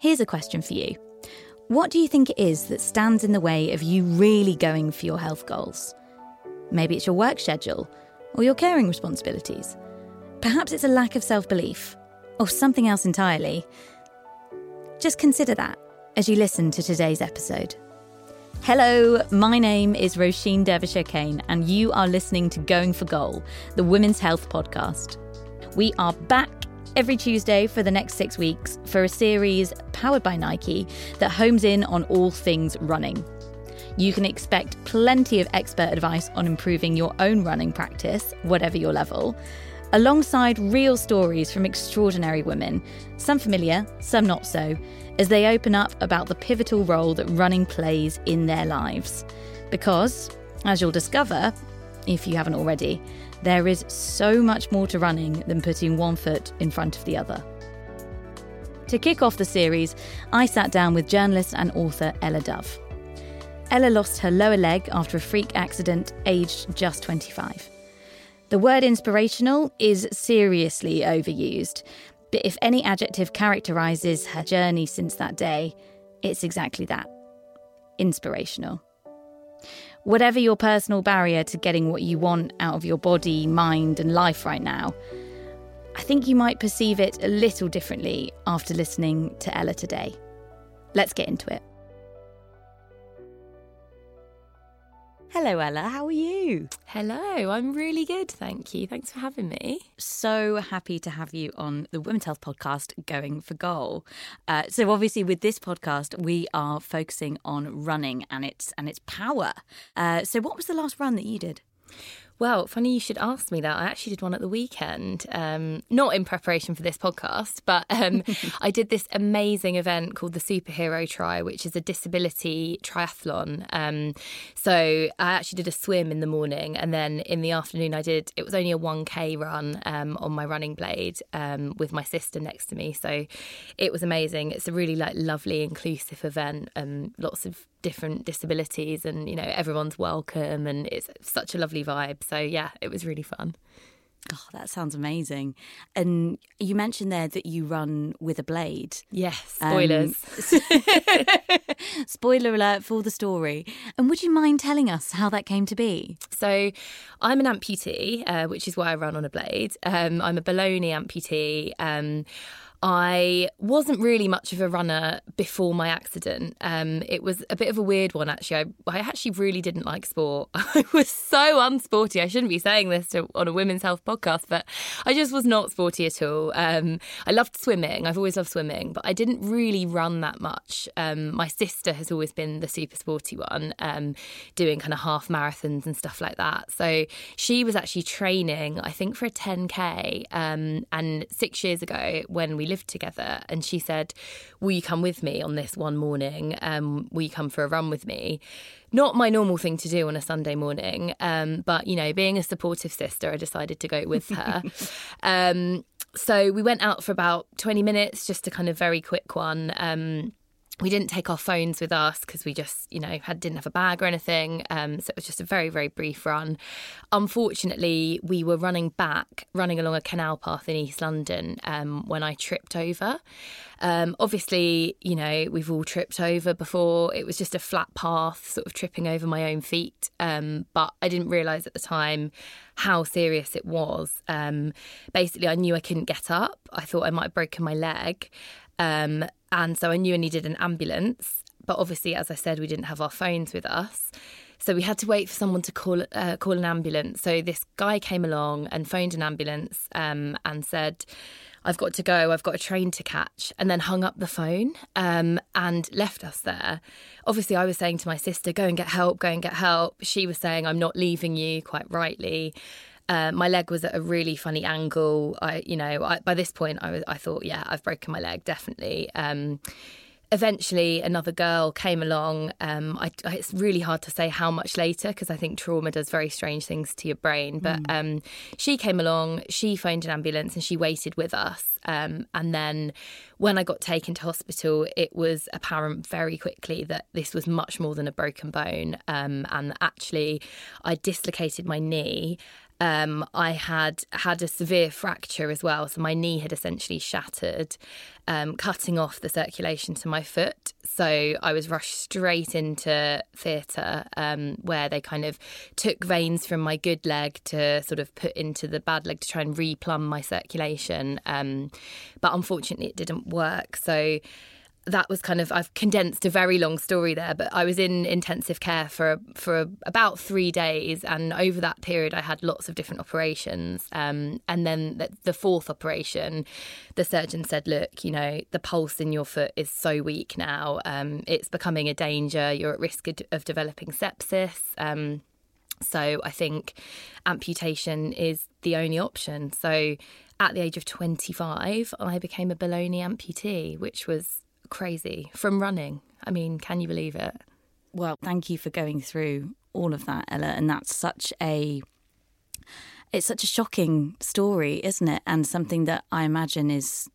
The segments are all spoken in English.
Here's a question for you What do you think it is that stands in the way of you really going for your health goals? Maybe it's your work schedule or your caring responsibilities. Perhaps it's a lack of self belief or something else entirely. Just consider that as you listen to today's episode. Hello, my name is Roisin Dervish-O'Kane, and you are listening to Going for Goal, the Women's Health Podcast. We are back every Tuesday for the next six weeks for a series powered by Nike that homes in on all things running. You can expect plenty of expert advice on improving your own running practice, whatever your level, alongside real stories from extraordinary women, some familiar, some not so, as they open up about the pivotal role that running plays in their lives. Because, as you'll discover, if you haven't already, there is so much more to running than putting one foot in front of the other. To kick off the series, I sat down with journalist and author Ella Dove. Ella lost her lower leg after a freak accident, aged just 25. The word inspirational is seriously overused, but if any adjective characterises her journey since that day, it's exactly that inspirational. Whatever your personal barrier to getting what you want out of your body, mind, and life right now, I think you might perceive it a little differently after listening to Ella today. Let's get into it. Hello, Ella. How are you? Hello, I'm really good. Thank you. Thanks for having me. So happy to have you on the Women's Health podcast, Going for Goal. Uh, so, obviously, with this podcast, we are focusing on running and its and its power. Uh, so, what was the last run that you did? Well, funny you should ask me that. I actually did one at the weekend, um, not in preparation for this podcast, but um, I did this amazing event called the Superhero Tri, which is a disability triathlon. Um, so I actually did a swim in the morning, and then in the afternoon, I did. It was only a one k run um, on my running blade um, with my sister next to me. So it was amazing. It's a really like lovely, inclusive event. and lots of different disabilities and you know everyone's welcome and it's such a lovely vibe so yeah it was really fun Oh, that sounds amazing. And you mentioned there that you run with a blade. Yes, spoilers. Um, spoiler alert for the story. And would you mind telling us how that came to be? So, I'm an amputee, uh, which is why I run on a blade. Um, I'm a below-knee amputee. Um, I wasn't really much of a runner before my accident. Um, it was a bit of a weird one, actually. I, I, actually really didn't like sport. I was so unsporty. I shouldn't be saying this to, on a women's health podcast, but I just was not sporty at all. Um, I loved swimming. I've always loved swimming, but I didn't really run that much. Um, my sister has always been the super sporty one, um, doing kind of half marathons and stuff like that. So she was actually training, I think, for a 10K. Um, and six years ago, when we lived together, and she said, "Will you come with me on this one morning? Um, will you come for a run with me?" Not my normal thing to do on a Sunday morning, um, but you know, being a supportive sister, I decided to go with her. um, so we went out for about twenty minutes, just a kind of very quick one. Um, we didn't take our phones with us because we just, you know, had didn't have a bag or anything. Um, so it was just a very, very brief run. Unfortunately, we were running back, running along a canal path in East London um, when I tripped over. Um, obviously, you know, we've all tripped over before. It was just a flat path, sort of tripping over my own feet. Um, but I didn't realise at the time how serious it was. Um, basically, I knew I couldn't get up. I thought I might have broken my leg. Um, and so I knew I needed an ambulance. But obviously, as I said, we didn't have our phones with us. So we had to wait for someone to call uh, call an ambulance. So this guy came along and phoned an ambulance um, and said, "I've got to go. I've got a train to catch," and then hung up the phone um, and left us there. Obviously, I was saying to my sister, "Go and get help. Go and get help." She was saying, "I'm not leaving you." Quite rightly. Uh, my leg was at a really funny angle. I, you know, I, by this point, I was, I thought, yeah, I've broken my leg, definitely. Um, eventually another girl came along. Um, I, it's really hard to say how much later because I think trauma does very strange things to your brain. But mm. um, she came along, she phoned an ambulance and she waited with us. Um, and then when I got taken to hospital, it was apparent very quickly that this was much more than a broken bone. Um, and actually, I dislocated my knee um, I had had a severe fracture as well. So my knee had essentially shattered, um, cutting off the circulation to my foot. So I was rushed straight into theatre um, where they kind of took veins from my good leg to sort of put into the bad leg to try and replumb my circulation. Um, but unfortunately, it didn't work. So that was kind of I've condensed a very long story there, but I was in intensive care for for about three days, and over that period, I had lots of different operations. Um, and then the, the, fourth operation, the surgeon said, "Look, you know, the pulse in your foot is so weak now; um, it's becoming a danger. You're at risk of developing sepsis." Um, so I think amputation is the only option. So at the age of 25, I became a below-knee amputee, which was crazy from running. I mean, can you believe it? Well, thank you for going through all of that, Ella. And that's such a it's such a shocking story, isn't it? And something that I imagine is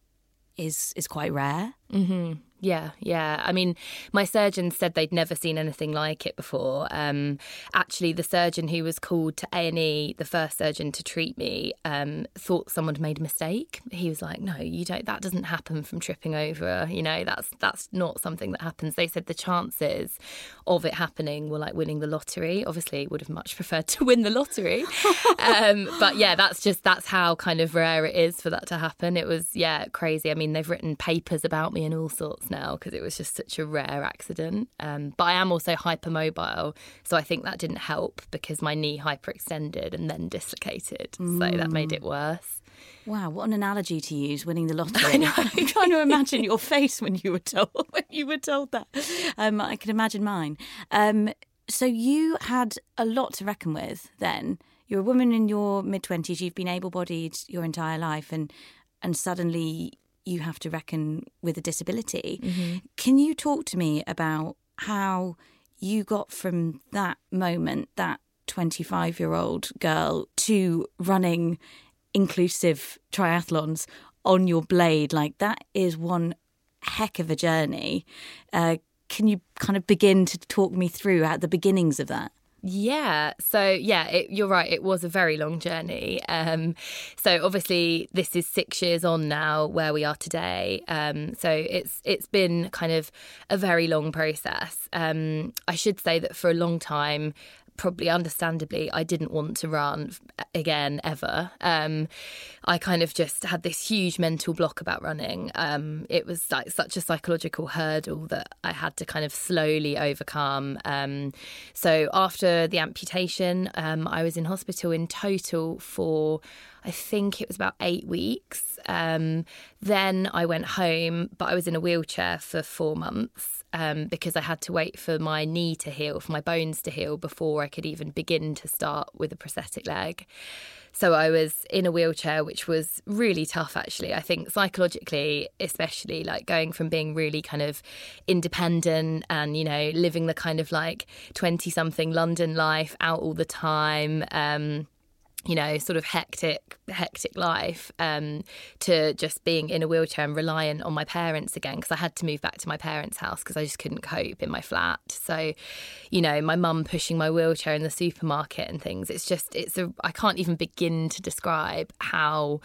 is is quite rare. Mm-hmm. Yeah, yeah. I mean, my surgeon said they'd never seen anything like it before. Um, actually, the surgeon who was called to A and E, the first surgeon to treat me, um, thought someone had made a mistake. He was like, "No, you don't. That doesn't happen from tripping over. You know, that's that's not something that happens." They said the chances of it happening were like winning the lottery. Obviously, would have much preferred to win the lottery, um, but yeah, that's just that's how kind of rare it is for that to happen. It was yeah crazy. I mean, they've written papers about me and all sorts now because it was just such a rare accident. Um, but I am also hypermobile, so I think that didn't help because my knee hyperextended and then dislocated. Mm. So that made it mm. worse. Wow, what an analogy to use, winning the lottery. I know. I'm trying to imagine your face when you were told when you were told that. Um, I can imagine mine. Um, so you had a lot to reckon with then. You're a woman in your mid twenties. You've been able-bodied your entire life, and and suddenly you have to reckon with a disability. Mm-hmm. Can you talk to me about how you got from that moment, that 25 year old girl, to running inclusive triathlons on your blade? Like, that is one heck of a journey. Uh, can you kind of begin to talk me through at the beginnings of that? Yeah. So yeah, it, you're right. It was a very long journey. Um, so obviously, this is six years on now where we are today. Um, so it's it's been kind of a very long process. Um, I should say that for a long time, probably understandably, I didn't want to run again ever. Um, I kind of just had this huge mental block about running. Um, it was like such a psychological hurdle that I had to kind of slowly overcome. Um, so after the amputation, um, I was in hospital in total for. I think it was about eight weeks. Um, then I went home, but I was in a wheelchair for four months um, because I had to wait for my knee to heal, for my bones to heal before I could even begin to start with a prosthetic leg. So I was in a wheelchair, which was really tough, actually. I think psychologically, especially like going from being really kind of independent and, you know, living the kind of like 20 something London life out all the time. Um, you know, sort of hectic, hectic life um, to just being in a wheelchair and reliant on my parents again because I had to move back to my parents' house because I just couldn't cope in my flat. So, you know, my mum pushing my wheelchair in the supermarket and things. It's just, it's a, I can't even begin to describe how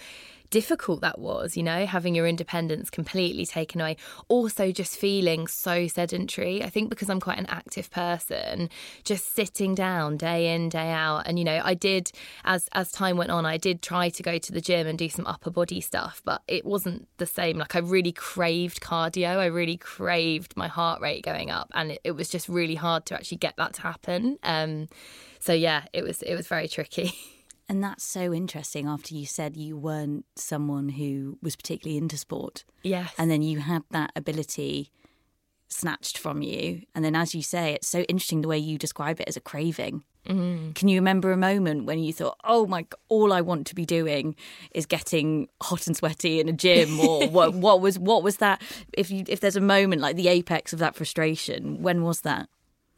difficult that was, you know, having your independence completely taken away. Also, just feeling so sedentary. I think because I'm quite an active person, just sitting down day in, day out. And, you know, I did, as, as time went on, I did try to go to the gym and do some upper body stuff, but it wasn't the same. Like, I really craved cardio. I really craved my heart rate going up. And it, it was just really hard to actually get that to happen. Um, so yeah, it was it was very tricky. And that's so interesting after you said you weren't someone who was particularly into sport. Yes. And then you had that ability snatched from you. And then, as you say, it's so interesting the way you describe it as a craving. Mm. Can you remember a moment when you thought, "Oh my, all I want to be doing is getting hot and sweaty in a gym," or what? What was what was that? If you if there's a moment like the apex of that frustration, when was that?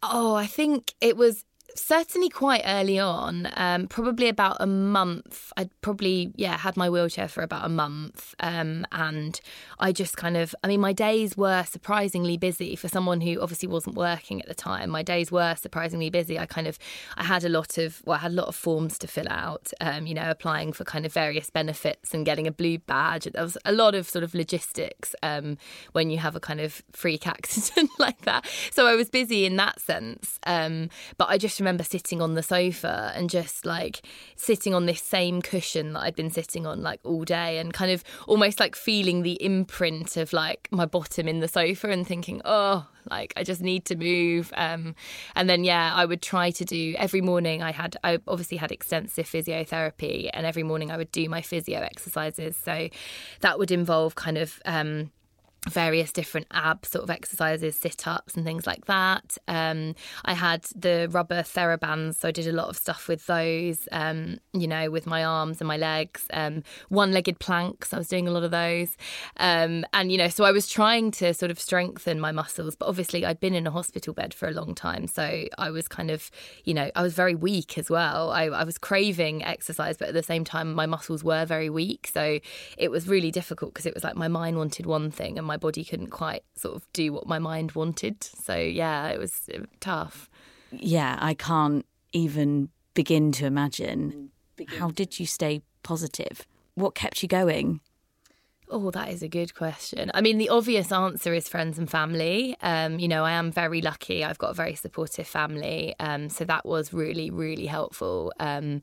Oh, I think it was certainly quite early on, um, probably about a month. I'd probably, yeah, had my wheelchair for about a month. Um, and I just kind of, I mean, my days were surprisingly busy for someone who obviously wasn't working at the time. My days were surprisingly busy. I kind of, I had a lot of, well, I had a lot of forms to fill out, um, you know, applying for kind of various benefits and getting a blue badge. There was a lot of sort of logistics um, when you have a kind of freak accident like that. So I was busy in that sense. Um, but I just remember sitting on the sofa and just like sitting on this same cushion that I'd been sitting on like all day and kind of almost like feeling the imprint of like my bottom in the sofa and thinking, oh, like I just need to move. Um, and then yeah, I would try to do every morning. I had I obviously had extensive physiotherapy, and every morning I would do my physio exercises. So that would involve kind of um, various different ab sort of exercises, sit ups, and things like that. Um, I had the rubber TheraBands, so I did a lot of stuff with those, um, you know, with my arms and my legs. Um, One legged planks, I was doing a lot of those. Um, and, you know, so I was trying to sort of strengthen my muscles, but obviously I'd been in a hospital bed for a long time. So I was kind of, you know, I was very weak as well. I, I was craving exercise, but at the same time, my muscles were very weak. So it was really difficult because it was like my mind wanted one thing and my body couldn't quite sort of do what my mind wanted. So yeah, it was tough. Yeah, I can't even begin to imagine. Begin. How did you stay positive? What kept you going? Oh, that is a good question. I mean, the obvious answer is friends and family. Um, you know, I am very lucky. I've got a very supportive family. Um, so that was really, really helpful. Um,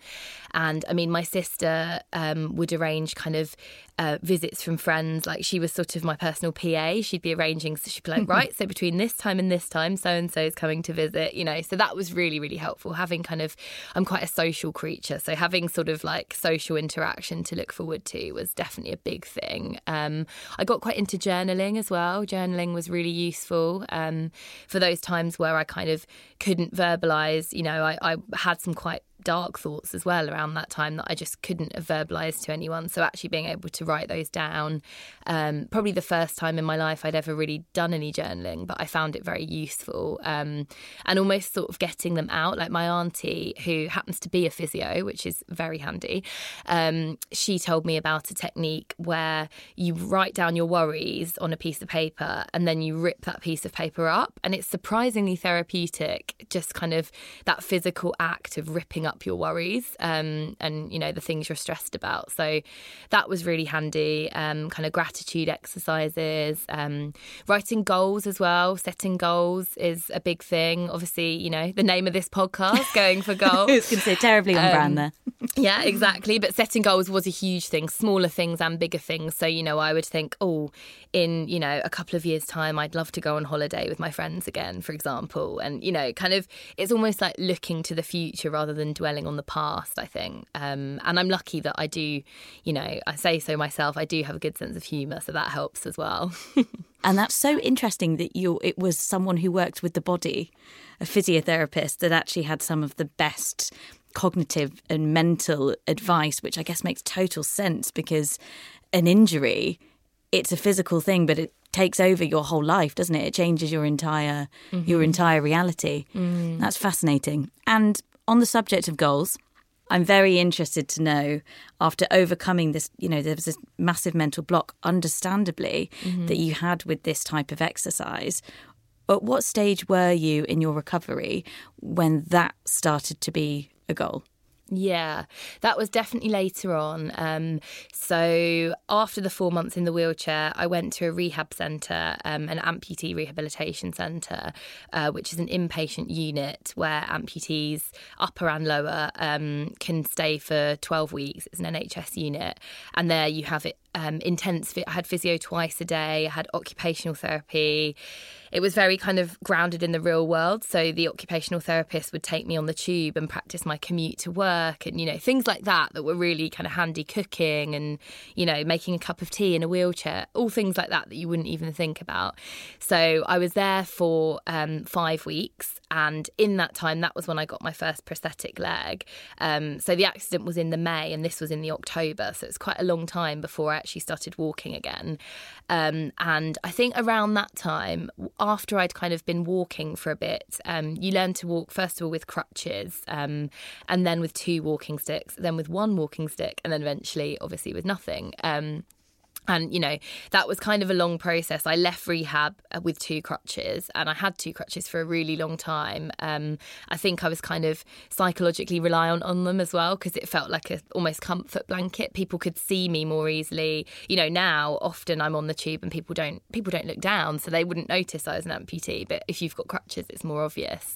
and I mean, my sister um, would arrange kind of uh, visits from friends. Like she was sort of my personal PA. She'd be arranging, so she'd be like, right, so between this time and this time, so and so is coming to visit, you know. So that was really, really helpful. Having kind of, I'm quite a social creature. So having sort of like social interaction to look forward to was definitely a big thing. Um, I got quite into journaling as well. Journaling was really useful um, for those times where I kind of couldn't verbalize. You know, I, I had some quite dark thoughts as well around that time that I just couldn't have verbalized to anyone. So actually being able to write those down, um, probably the first time in my life I'd ever really done any journaling, but I found it very useful um, and almost sort of getting them out. Like my auntie, who happens to be a physio, which is very handy, um, she told me about a technique where you write down your worries on a piece of paper and then you rip that piece of paper up, and it's surprisingly therapeutic. Just kind of that physical act of ripping up your worries um, and you know the things you're stressed about. So that was really handy. Um, kind of gratitude exercises, um, writing goals as well. Setting goals is a big thing. Obviously, you know the name of this podcast, going for goals. I was going to say terribly on brand um, there. yeah, exactly. But setting goals was a huge thing. Smaller things and bigger things. So you know, I would think, oh, in you know a couple of years' time, I'd love to go on holiday with my friends again, for example. And you know, kind of, it's almost like looking to the future rather than dwelling on the past, I think. Um, and I'm lucky that I do, you know, I say so myself, I do have a good sense of humour, so that helps as well. and that's so interesting that you it was someone who worked with the body, a physiotherapist that actually had some of the best cognitive and mental advice, which I guess makes total sense because an injury, it's a physical thing, but it takes over your whole life, doesn't it? It changes your entire mm-hmm. your entire reality. Mm. That's fascinating. And on the subject of goals, I'm very interested to know after overcoming this, you know, there was this massive mental block, understandably, mm-hmm. that you had with this type of exercise. At what stage were you in your recovery when that started to be a goal? Yeah, that was definitely later on. Um, so after the four months in the wheelchair, I went to a rehab centre, um, an amputee rehabilitation centre, uh, which is an inpatient unit where amputees, upper and lower, um, can stay for 12 weeks. It's an NHS unit. And there you have it um, intense. I had physio twice a day. I had occupational therapy. It was very kind of grounded in the real world. So the occupational therapist would take me on the tube and practice my commute to work, and you know things like that that were really kind of handy cooking and you know making a cup of tea in a wheelchair. All things like that that you wouldn't even think about. So I was there for um, five weeks, and in that time, that was when I got my first prosthetic leg. Um, so the accident was in the May, and this was in the October. So it's quite a long time before I actually started walking again. Um, and I think around that time, after I'd kind of been walking for a bit, um, you learn to walk first of all with crutches, um, and then with two walking sticks, then with one walking stick, and then eventually, obviously, with nothing. Um, and you know that was kind of a long process. I left rehab uh, with two crutches and i had two crutches for a really long time. Um, i think i was kind of psychologically reliant on them as well because it felt like a almost comfort blanket. People could see me more easily. You know now often i'm on the tube and people don't people don't look down so they wouldn't notice i was an amputee. But if you've got crutches it's more obvious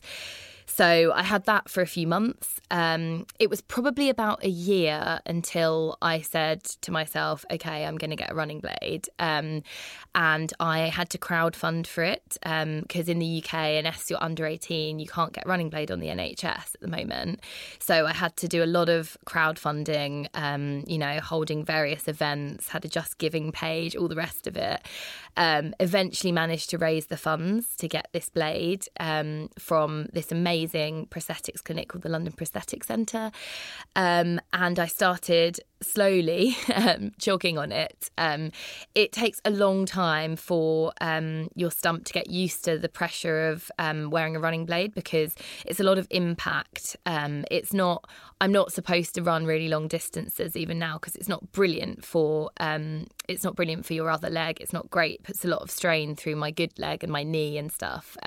so I had that for a few months. Um, it was probably about a year until I said to myself, okay, I'm going to get a running blade. Um, and I had to crowdfund for it because um, in the UK, unless you're under 18, you can't get running blade on the NHS at the moment. So I had to do a lot of crowdfunding, um, you know, holding various events, had a Just Giving page, all the rest of it. Um, eventually managed to raise the funds to get this blade um, from this amazing prosthetics clinic called the London Prosthetic Centre. Um, and I started slowly um, jogging on it. Um, it takes a long time for um, your stump to get used to the pressure of um, wearing a running blade because it's a lot of impact. Um, it's not. I'm not supposed to run really long distances even now because it's not brilliant for. Um, it's not brilliant for your other leg. It's not great. It puts a lot of strain through my good leg and my knee and stuff.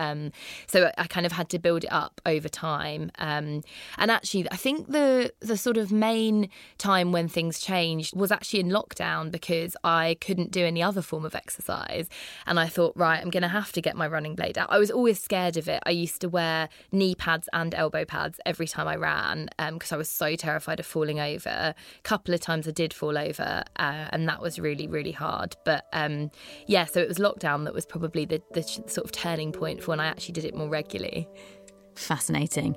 so I kind of had to build it up over time. and actually, I think the the sort of main time when things things changed was actually in lockdown because I couldn't do any other form of exercise. And I thought, right, I'm going to have to get my running blade out. I was always scared of it. I used to wear knee pads and elbow pads every time I ran because um, I was so terrified of falling over. A couple of times I did fall over, uh, and that was really, really hard. But um, yeah, so it was lockdown that was probably the, the sort of turning point for when I actually did it more regularly. Fascinating.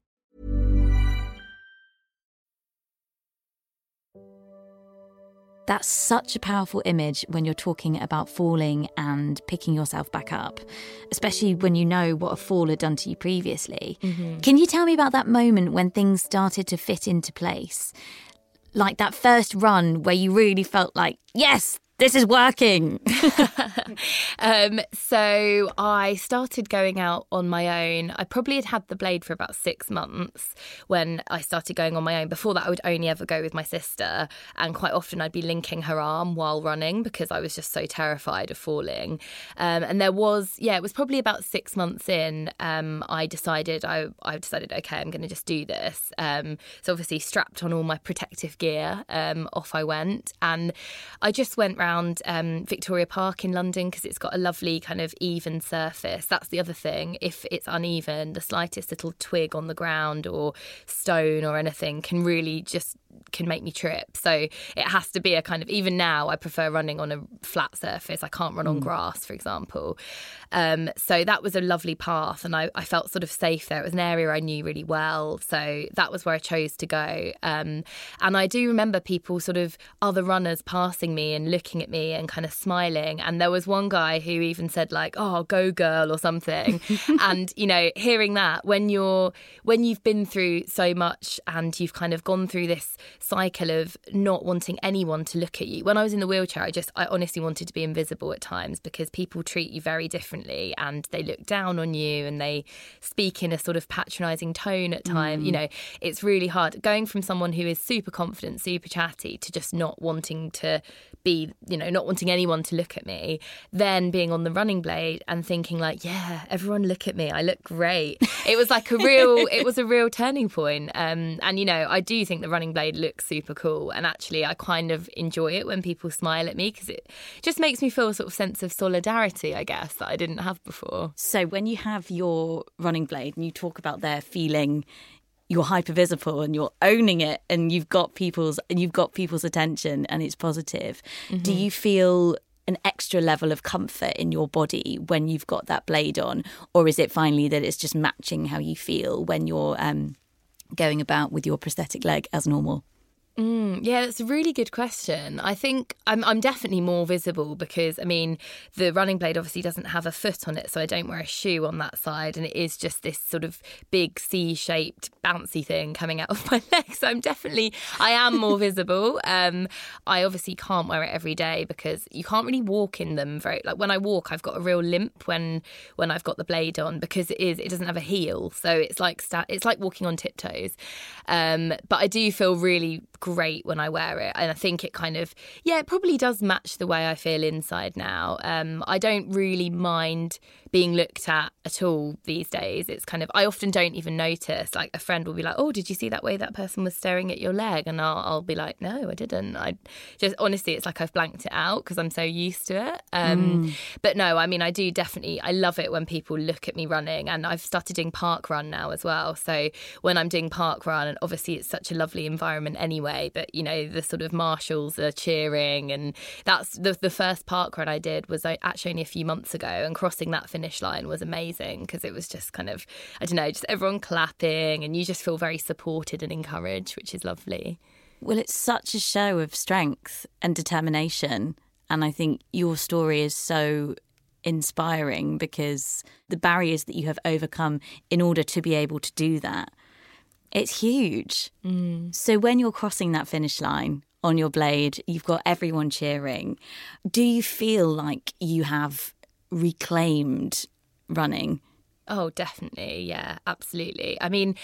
That's such a powerful image when you're talking about falling and picking yourself back up, especially when you know what a fall had done to you previously. Mm-hmm. Can you tell me about that moment when things started to fit into place? Like that first run where you really felt like, yes, this is working. um, so I started going out on my own. I probably had had the blade for about six months when I started going on my own. Before that, I would only ever go with my sister, and quite often I'd be linking her arm while running because I was just so terrified of falling. Um, and there was, yeah, it was probably about six months in. Um, I decided I, I decided okay, I'm going to just do this. Um, so obviously strapped on all my protective gear, um, off I went, and I just went round um, Victoria Park in London because it's got a lovely kind of even surface. That's the other thing. If it's uneven, the slightest little twig on the ground or stone or anything can really just can make me trip. So it has to be a kind of even now I prefer running on a flat surface. I can't run on mm. grass, for example. Um, so that was a lovely path, and I, I, felt sort of safe there. It was an area I knew really well, so that was where I chose to go. Um, and I do remember people, sort of other runners, passing me and looking at me and kind of smiling. And there was one guy who even said like, "Oh, go girl" or something. and you know, hearing that when you're when you've been through so much and you've kind of gone through this cycle of not wanting anyone to look at you. When I was in the wheelchair, I just I honestly wanted to be invisible at times because people treat you very differently and they look down on you and they speak in a sort of patronizing tone at times. Mm. You know, it's really hard going from someone who is super confident, super chatty to just not wanting to be, you know, not wanting anyone to look at me, then being on the running blade and thinking like, yeah, everyone look at me. I look great. It was like a real it was a real turning point. Um, and you know, I do think the running blade looks super cool and actually I kind of enjoy it when people smile at me because it just makes me feel a sort of sense of solidarity, I guess, that I didn't have before. So when you have your running blade and you talk about their feeling you're hyper visible and you're owning it and you've got people's and you've got people's attention and it's positive. Mm-hmm. Do you feel an extra level of comfort in your body when you've got that blade on or is it finally that it's just matching how you feel when you're um, going about with your prosthetic leg as normal? Mm, yeah, that's a really good question. I think I'm, I'm definitely more visible because, I mean, the running blade obviously doesn't have a foot on it, so I don't wear a shoe on that side, and it is just this sort of big C shaped, bouncy thing coming out of my leg. So I'm definitely, I am more visible. Um, I obviously can't wear it every day because you can't really walk in them very. Like when I walk, I've got a real limp when when I've got the blade on because it is it doesn't have a heel, so it's like it's like walking on tiptoes. Um, but I do feel really great when I wear it. And I think it kind of, yeah, it probably does match the way I feel inside now. Um, I don't really mind being looked at at all these days. It's kind of, I often don't even notice. Like a friend will be like, oh, did you see that way that person was staring at your leg? And I'll, I'll be like, no, I didn't. I just, honestly, it's like I've blanked it out because I'm so used to it. Um, mm. But no, I mean, I do definitely, I love it when people look at me running. And I've started doing park run now as well. So when I'm doing park run, and obviously it's such a lovely environment anyway, but you know, the sort of marshals are cheering. And that's the, the first park run I did was actually only a few months ago. And crossing that finish line was amazing because it was just kind of, I don't know, just everyone clapping and you just feel very supported and encouraged, which is lovely. Well, it's such a show of strength and determination. And I think your story is so inspiring because the barriers that you have overcome in order to be able to do that, it's huge. Mm. So when you're crossing that finish line on your blade, you've got everyone cheering. Do you feel like you have reclaimed running Oh, definitely. Yeah, absolutely. I mean,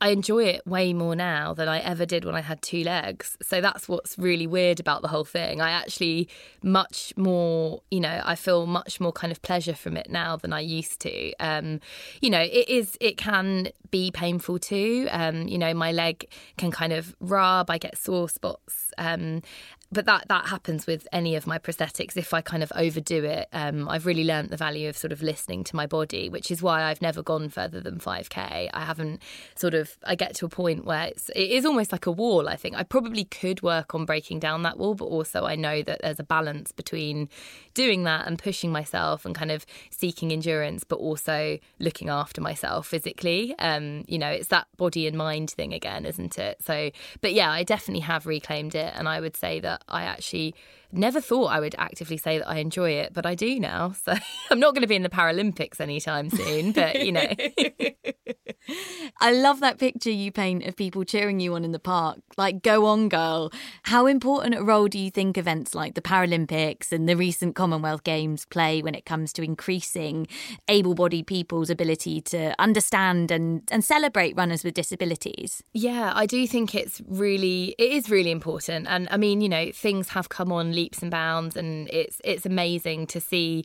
I enjoy it way more now than I ever did when I had two legs. So that's what's really weird about the whole thing. I actually much more, you know, I feel much more kind of pleasure from it now than I used to. Um, you know, it is, it can be painful too. Um, you know, my leg can kind of rub, I get sore spots. Um, but that that happens with any of my prosthetics if I kind of overdo it. Um, I've really learnt the value of sort of listening to my body, which is why I've never gone further than 5k. I haven't sort of I get to a point where it's it is almost like a wall. I think I probably could work on breaking down that wall, but also I know that there's a balance between doing that and pushing myself and kind of seeking endurance, but also looking after myself physically. Um, you know, it's that body and mind thing again, isn't it? So, but yeah, I definitely have reclaimed it, and I would say that I actually never thought I would actively say that I enjoy it, but I do now. So I'm not going to be in the Paralympics anytime soon, but you know. I love that picture you paint of people cheering you on in the park. Like, go on, girl. How important a role do you think events like the Paralympics and the recent Commonwealth Games play when it comes to increasing able bodied people's ability to understand and, and celebrate runners with disabilities? Yeah, I do think it's really, it is really important. And I mean, you know, things have come on leaps and bounds, and it's, it's amazing to see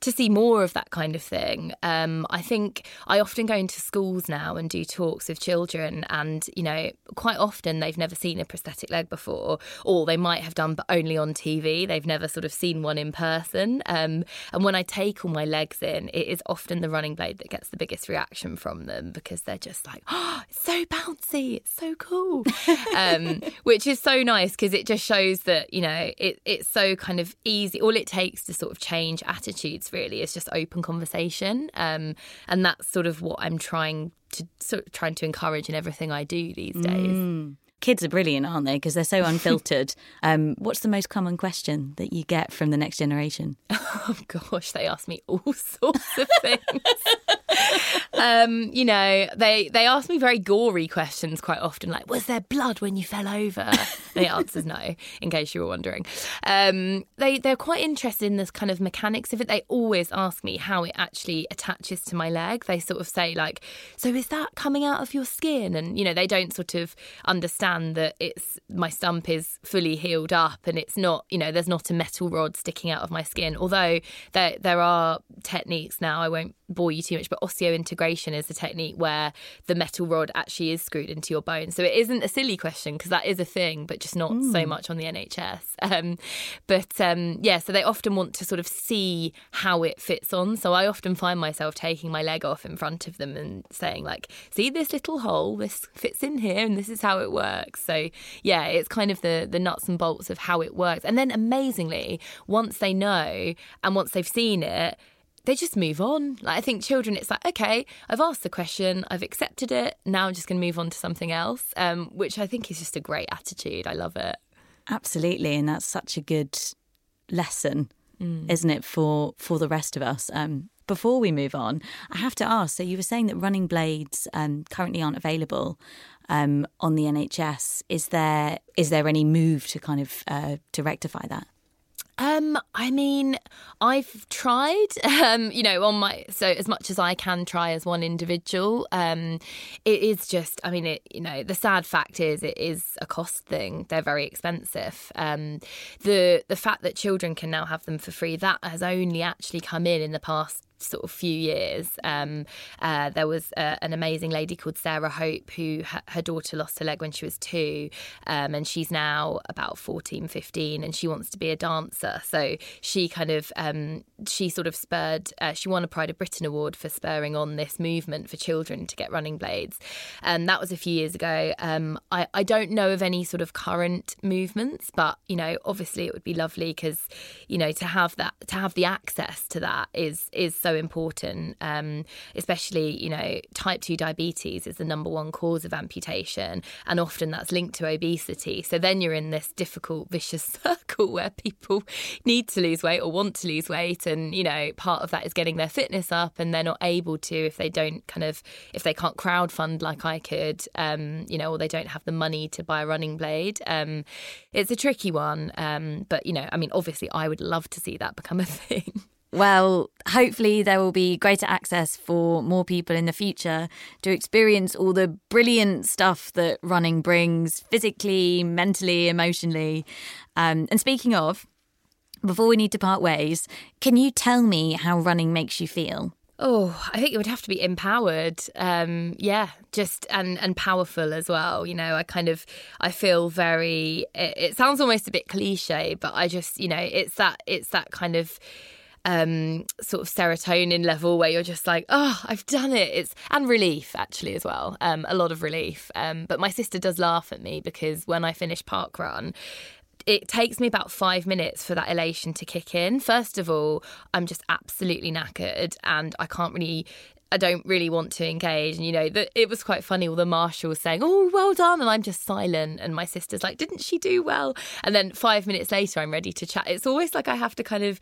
to see more of that kind of thing. Um, I think I often go into schools now and do talks with children, and you know, quite often they've never seen a prosthetic leg before, or they might have done, but only on TV. They've never sort of seen one in person. Um, and when I take all my legs in, it is often the running blade that gets the biggest reaction from them because they're just like, "Oh, it's so bouncy, it's so cool," um, which is so nice because it just shows that you know it, it's so kind of easy. All it takes to sort of change attitudes really is just open conversation um, and that's sort of what i'm trying to sort of trying to encourage in everything i do these days mm. Kids are brilliant, aren't they? Because they're so unfiltered. um, what's the most common question that you get from the next generation? Oh gosh, they ask me all sorts of things. um, you know, they they ask me very gory questions quite often, like, "Was there blood when you fell over?" the answer's no, in case you were wondering. Um, they they're quite interested in this kind of mechanics of it. They always ask me how it actually attaches to my leg. They sort of say like, "So is that coming out of your skin?" And you know, they don't sort of understand that it's my stump is fully healed up and it's not, you know, there's not a metal rod sticking out of my skin. Although there there are techniques now. I won't bore you too much, but osseointegration is the technique where the metal rod actually is screwed into your bone. So it isn't a silly question because that is a thing, but just not mm. so much on the NHS. Um, but um, yeah, so they often want to sort of see how it fits on. So I often find myself taking my leg off in front of them and saying, like, see this little hole, this fits in here, and this is how it works. So yeah, it's kind of the the nuts and bolts of how it works. And then amazingly, once they know and once they've seen it, they just move on. Like I think children, it's like, okay, I've asked the question, I've accepted it. Now I'm just going to move on to something else, um, which I think is just a great attitude. I love it. Absolutely, and that's such a good lesson, mm. isn't it, for for the rest of us? Um, before we move on, I have to ask. So you were saying that running blades um, currently aren't available um, on the NHS. Is there is there any move to kind of uh, to rectify that? Um, I mean, I've tried, um, you know, on my so as much as I can try as one individual. Um, it is just, I mean, it, you know, the sad fact is it is a cost thing. They're very expensive. Um, the the fact that children can now have them for free that has only actually come in in the past sort of few years. Um, uh, there was uh, an amazing lady called Sarah Hope who her daughter lost her leg when she was two, um, and she's now about 14, 15, and she wants to be a dancer. So she kind of um, she sort of spurred. Uh, she won a Pride of Britain award for spurring on this movement for children to get running blades, and that was a few years ago. Um, I, I don't know of any sort of current movements, but you know, obviously it would be lovely because you know to have that to have the access to that is is so important, um, especially, you know, type 2 diabetes is the number one cause of amputation, and often that's linked to obesity. So then you're in this difficult, vicious circle where people need to lose weight or want to lose weight. And, you know, part of that is getting their fitness up, and they're not able to if they don't kind of, if they can't crowd fund like I could, um, you know, or they don't have the money to buy a running blade. Um, it's a tricky one. Um, but, you know, I mean, obviously, I would love to see that become a thing. Well, hopefully, there will be greater access for more people in the future to experience all the brilliant stuff that running brings physically, mentally, emotionally. Um, and speaking of, before we need to part ways, can you tell me how running makes you feel? Oh, I think it would have to be empowered. Um, yeah, just and and powerful as well. You know, I kind of I feel very. It, it sounds almost a bit cliche, but I just you know it's that it's that kind of um, sort of serotonin level where you're just like, oh, I've done it. It's and relief actually as well, um, a lot of relief. Um, but my sister does laugh at me because when I finish park run, it takes me about five minutes for that elation to kick in. First of all, I'm just absolutely knackered and I can't really I don't really want to engage. And, you know, that it was quite funny. All the marshals saying, oh, well done. And I'm just silent. And my sister's like, didn't she do well? And then five minutes later, I'm ready to chat. It's always like I have to kind of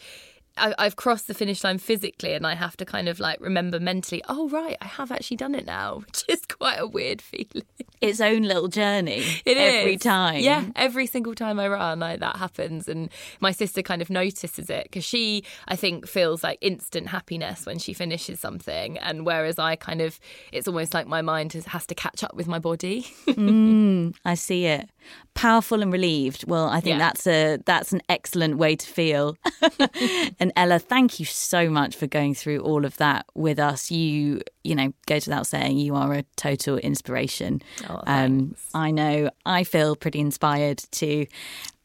I, have crossed the finish line physically and I have to kind of like remember mentally, oh, right, I have actually done it now, which is quite a weird feeling. Its own little journey. It every is. time. Yeah, every single time I run, I, that happens. And my sister kind of notices it because she, I think, feels like instant happiness when she finishes something. And whereas I kind of, it's almost like my mind has, has to catch up with my body. mm, I see it. Powerful and relieved. Well, I think Yeah. that's a that's an excellent way to feel. and Ella, thank you so much for going through all of that with us. You, you know, goes without saying, you are a total inspiration. Oh, um, I know I feel pretty inspired to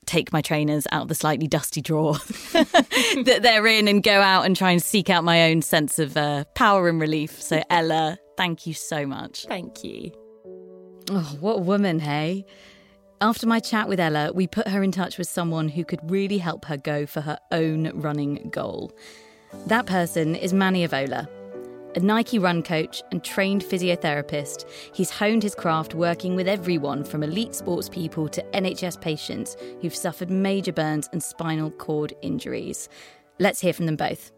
take my trainers out of the slightly dusty drawer that they're in and go out and try and seek out my own sense of uh, power and relief. So, Ella, thank you so much. Thank you. Oh, what a woman, hey? After my chat with Ella, we put her in touch with someone who could really help her go for her own running goal. That person is Manny Avola. A Nike run coach and trained physiotherapist, he's honed his craft working with everyone from elite sports people to NHS patients who've suffered major burns and spinal cord injuries. Let's hear from them both.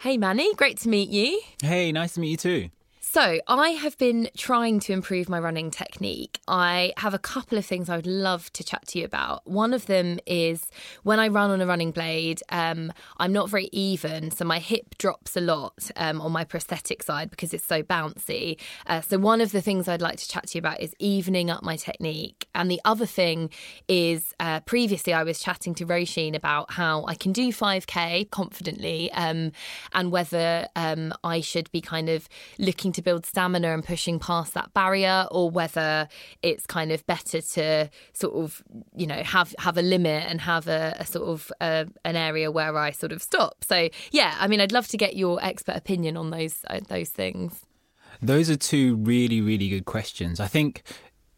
Hey, Manny, great to meet you. Hey, nice to meet you too. So, I have been trying to improve my running technique. I have a couple of things I would love to chat to you about. One of them is when I run on a running blade, um, I'm not very even, so my hip drops a lot um, on my prosthetic side because it's so bouncy. Uh, so, one of the things I'd like to chat to you about is evening up my technique. And the other thing is uh, previously I was chatting to Roisin about how I can do 5K confidently um, and whether um, I should be kind of looking to build stamina and pushing past that barrier or whether it's kind of better to sort of you know have have a limit and have a, a sort of uh, an area where I sort of stop so yeah I mean I'd love to get your expert opinion on those uh, those things Those are two really, really good questions. I think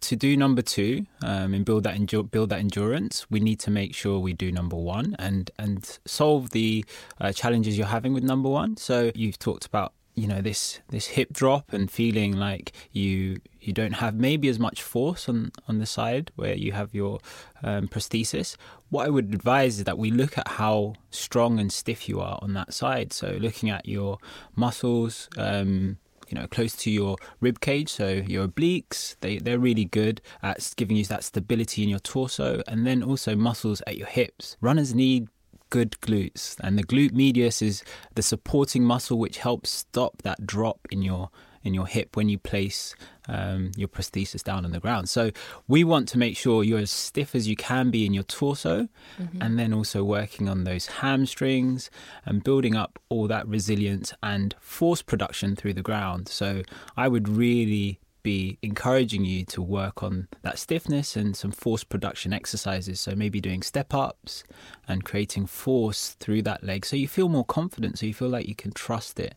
to do number two um, and build that endu- build that endurance, we need to make sure we do number one and and solve the uh, challenges you're having with number one. So you've talked about you know this this hip drop and feeling like you you don't have maybe as much force on on the side where you have your um, prosthesis. What I would advise is that we look at how strong and stiff you are on that side. So looking at your muscles. Um, you know, close to your rib cage, so your obliques, they, they're really good at giving you that stability in your torso, and then also muscles at your hips. Runners need good glutes, and the glute medius is the supporting muscle which helps stop that drop in your in your hip when you place um, your prosthesis down on the ground. So we want to make sure you're as stiff as you can be in your torso, and then also working on those hamstrings and building up all that resilience and force production through the ground. So I would really be encouraging you to work on that stiffness and some force production exercises. So maybe doing step ups and creating force through that leg, so you feel more confident, so you feel like you can trust it.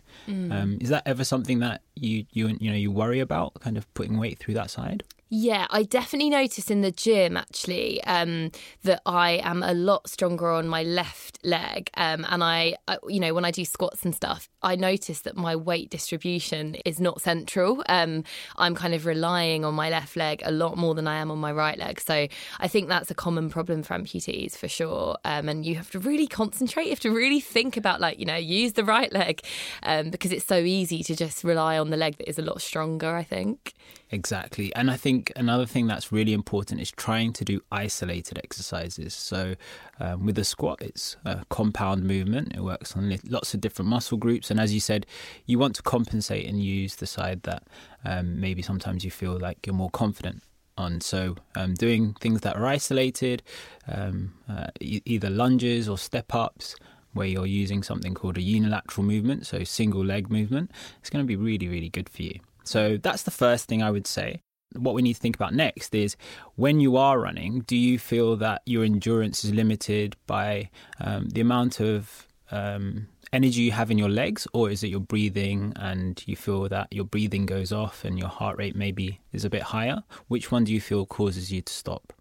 Um, is that ever something that you you you know you worry about, kind of putting weight through that side? Yeah, I definitely notice in the gym actually um, that I am a lot stronger on my left leg, um, and I, I, you know, when I do squats and stuff, I notice that my weight distribution is not central. Um, I'm kind of relying on my left leg a lot more than I am on my right leg. So I think that's a common problem for amputees for sure. Um, and you have to really concentrate. You have to really think about like you know use the right leg um, because it's so easy to just rely on the leg that is a lot stronger. I think. Exactly. And I think another thing that's really important is trying to do isolated exercises. So, um, with the squat, it's a compound movement, it works on lots of different muscle groups. And as you said, you want to compensate and use the side that um, maybe sometimes you feel like you're more confident on. So, um, doing things that are isolated, um, uh, e- either lunges or step ups. Where you're using something called a unilateral movement, so single leg movement, it's going to be really, really good for you. So that's the first thing I would say. What we need to think about next is when you are running, do you feel that your endurance is limited by um, the amount of um, energy you have in your legs, or is it your breathing and you feel that your breathing goes off and your heart rate maybe is a bit higher? Which one do you feel causes you to stop?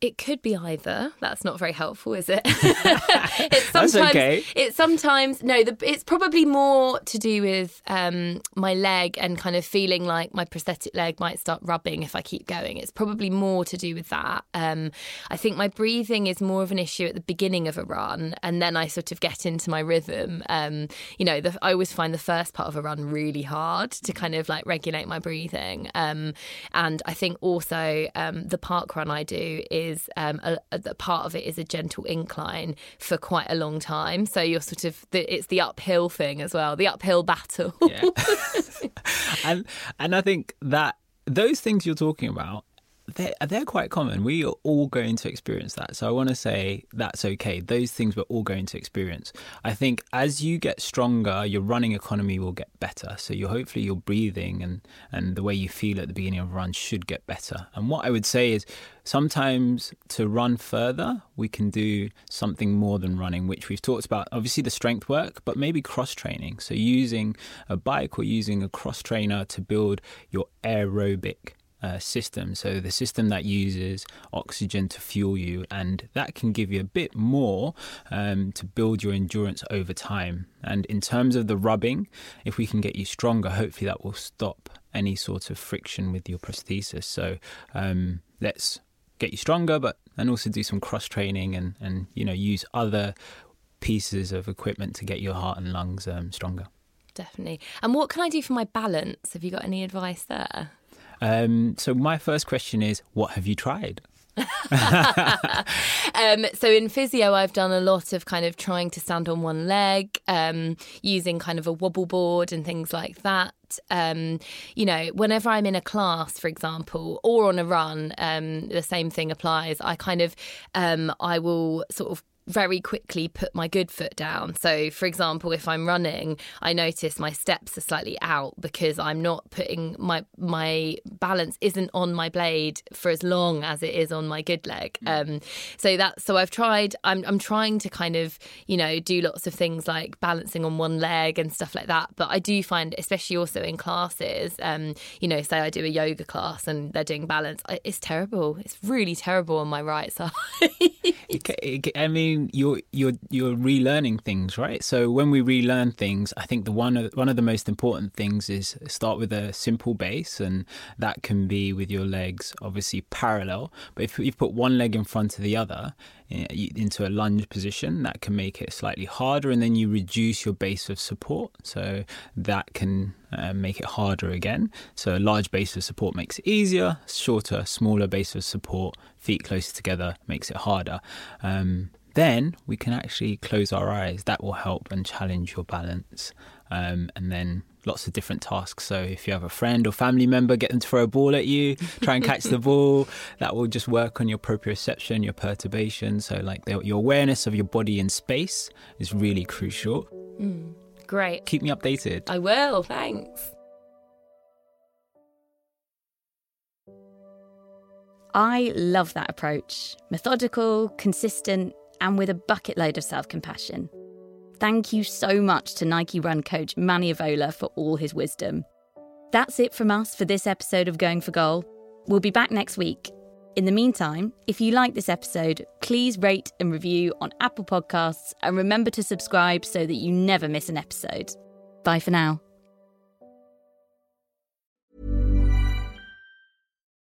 It could be either. That's not very helpful, is it? it's sometimes, That's okay. It's sometimes no. The, it's probably more to do with um, my leg and kind of feeling like my prosthetic leg might start rubbing if I keep going. It's probably more to do with that. Um, I think my breathing is more of an issue at the beginning of a run, and then I sort of get into my rhythm. Um, you know, the, I always find the first part of a run really hard to kind of like regulate my breathing. Um, and I think also um, the park run I do is is um, a, a, part of it is a gentle incline for quite a long time. So you're sort of the, it's the uphill thing as well, the uphill battle. yeah. and and I think that those things you're talking about they're, they're quite common. We are all going to experience that. So I want to say that's okay. Those things we're all going to experience. I think as you get stronger, your running economy will get better. So you hopefully your breathing and, and the way you feel at the beginning of a run should get better. And what I would say is sometimes to run further, we can do something more than running, which we've talked about. Obviously the strength work, but maybe cross training. So using a bike or using a cross trainer to build your aerobic uh, system. So the system that uses oxygen to fuel you, and that can give you a bit more um, to build your endurance over time. And in terms of the rubbing, if we can get you stronger, hopefully that will stop any sort of friction with your prosthesis. So um, let's get you stronger, but and also do some cross training and and you know use other pieces of equipment to get your heart and lungs um, stronger. Definitely. And what can I do for my balance? Have you got any advice there? Um, so my first question is, what have you tried? um, so in physio, I've done a lot of kind of trying to stand on one leg, um, using kind of a wobble board and things like that. Um, you know, whenever I'm in a class, for example, or on a run, um, the same thing applies. I kind of, um, I will sort of very quickly put my good foot down. So, for example, if I'm running, I notice my steps are slightly out because I'm not putting my my balance isn't on my blade for as long as it is on my good leg. Mm. Um, so that so I've tried. I'm I'm trying to kind of you know do lots of things like balancing on one leg and stuff like that. But I do find, especially also in classes, um, you know, say I do a yoga class and they're doing balance, it's terrible. It's really terrible on my right side. I mean you're you're you're relearning things, right? So when we relearn things, I think the one of one of the most important things is start with a simple base, and that can be with your legs obviously parallel. But if you put one leg in front of the other, into a lunge position that can make it slightly harder and then you reduce your base of support so that can uh, make it harder again so a large base of support makes it easier shorter smaller base of support feet closer together makes it harder um, then we can actually close our eyes. That will help and challenge your balance. Um, and then lots of different tasks. So if you have a friend or family member, get them to throw a ball at you, try and catch the ball. That will just work on your proprioception, your perturbation. So like the, your awareness of your body in space is really crucial. Mm, great. Keep me updated. I will. Thanks. I love that approach. Methodical, consistent, and with a bucket load of self compassion. Thank you so much to Nike Run coach Manny Avola for all his wisdom. That's it from us for this episode of Going for Goal. We'll be back next week. In the meantime, if you like this episode, please rate and review on Apple Podcasts and remember to subscribe so that you never miss an episode. Bye for now.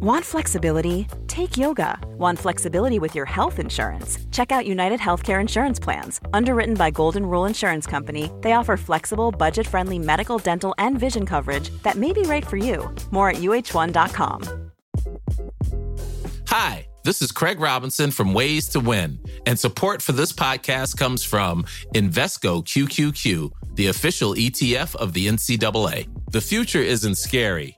Want flexibility? Take yoga. Want flexibility with your health insurance? Check out United Healthcare Insurance Plans. Underwritten by Golden Rule Insurance Company, they offer flexible, budget friendly medical, dental, and vision coverage that may be right for you. More at uh1.com. Hi, this is Craig Robinson from Ways to Win, and support for this podcast comes from Invesco QQQ, the official ETF of the NCAA. The future isn't scary